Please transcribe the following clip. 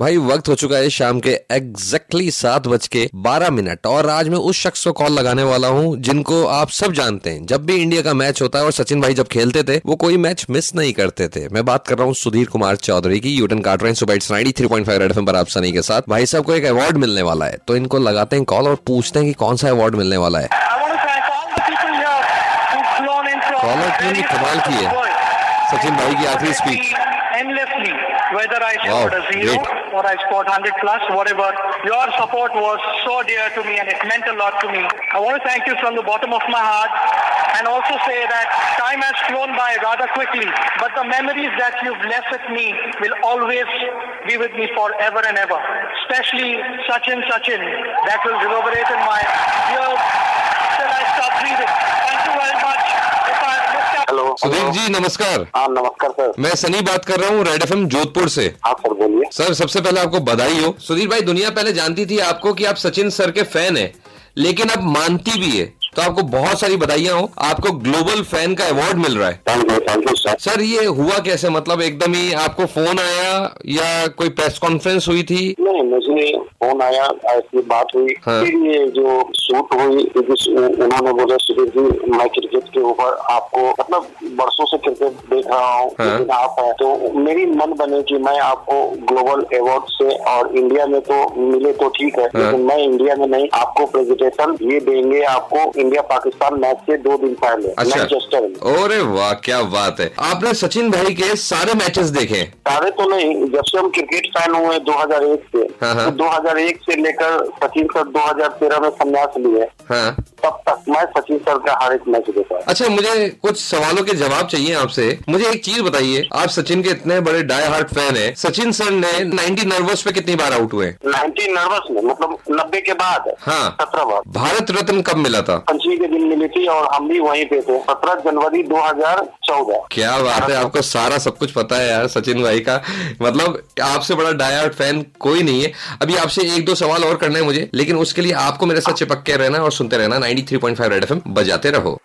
भाई वक्त हो चुका है शाम के एग्जैक्टली सात बज के बारह मिनट। और आज मैं उस शख्स को कॉल लगाने वाला हूँ जिनको आप सब जानते हैं। जब भी इंडिया का मैच होता है और सचिन भाई जब खेलते थे वो कोई मैच मिस नहीं करते थे। मैं बात कर रहा हूँ सुधीर कुमार चौधरी की यूटन कार्टराइन सुबाइट्स ninety three point five F पर आप सनी के साथ। भाई साहब को एक अवार्ड मिलने वाला है। तो इनको लगाते हैं कॉल और पूछते हैं कि कौन सा अवार्ड मिलने वाला है। कॉलर ने कमाल की है? सचिन भाई की आखिरी speech endlessly, whether I scored Wow, a zero great. or I scored 100 plus, whatever. Your support was so dear to me and it meant a lot to me. I want to thank you from the bottom of my heart and also say that time has flown by rather quickly, but the memories that you've left with me will always be with me forever and ever. Especially Sachin Sachin, that will reverberate in my Sudhir ji नमस्कार। हाँ नमस्कार sir. मैं सनी बात कर रहा हूँ red FM Jodhpur से। हाँ सर बोलिए। सर सबसे पहले आपको बधाई हो। सुधीर भाई दुनिया पहले जानती थी आपको कि आप सचिन सर के फ़ैन हैं लेकिन अब मानती भी है। तो आपको बहुत सारी बधाइयाँ हो आपको ग्लोबल फ़ैन का अवार्ड मिल रहा है सर सर ये हुआ कैसे मतलब एकदम ही आपको फ़ोन आया या कोई प्रेस कॉन्फ्रेंस हुई थी नहीं मुझे फ़ोन आया ऐसी बात हुई हाँ। फिर ये जो शूट हुई उन्होंने बोला सुधीर जी मैं क्रिकेट के ऊपर आपको मतलब बरसों से क्रिकेट देख रहा हूँ हाँ। लेकिन आप हैं तो मेरी मन बने कि मैं आपको ग्लोबल अवार्ड से और इंडिया में तो मिले तो ठीक है हाँ। लेकिन मैं इंडिया में नहीं आपको प्रेजेंटेशन ये देंगे आपको इंडिया पाकिस्तान मैच से दो दिन पहले अच्छा। मैनचेस्टर में अरे वाह क्या बात है। आपने सचिन भाई के सारे मैचेस देखे। सारे तो नहीं जब से हम क्रिकेट फ़ैन हुए 2001 से हाँ, हाँ। तो 2001 से लेकर सचिन सर 2013 में संन्यास लिए। हाँ। तब तक मैं सचिन सर का हर एक मैच देखा अच्छा मुझे कुछ सवालों के जवाब चाहिए आपसे। मुझे एक चीज़ बताइए आप सचिन के इतने बड़े डाई हार्ट फ़ैन है। सचिन सर ने 90 नर्वस पे कितनी बार आउट हुए? 90 नर्वस में मतलब 90 के बाद हाँ। सत्रह बार। भारत रत्न कब मिला था? पंचमी के दिन मिली थी और हम भी वहीं पे थे, सत्रह जनवरी 2014 क्या बात है, आपको सारा सब कुछ पता है यार, सचिन भाई का। मतलब आपसे बड़ा डायट फ़ैन कोई नहीं है। अभी आपसे एक दो सवाल और करना है मुझे, लेकिन उसके लिए आपको मेरे साथ चिपक के रहना और सुनते रहना 93.5 रेड एफएम बजाते रहो।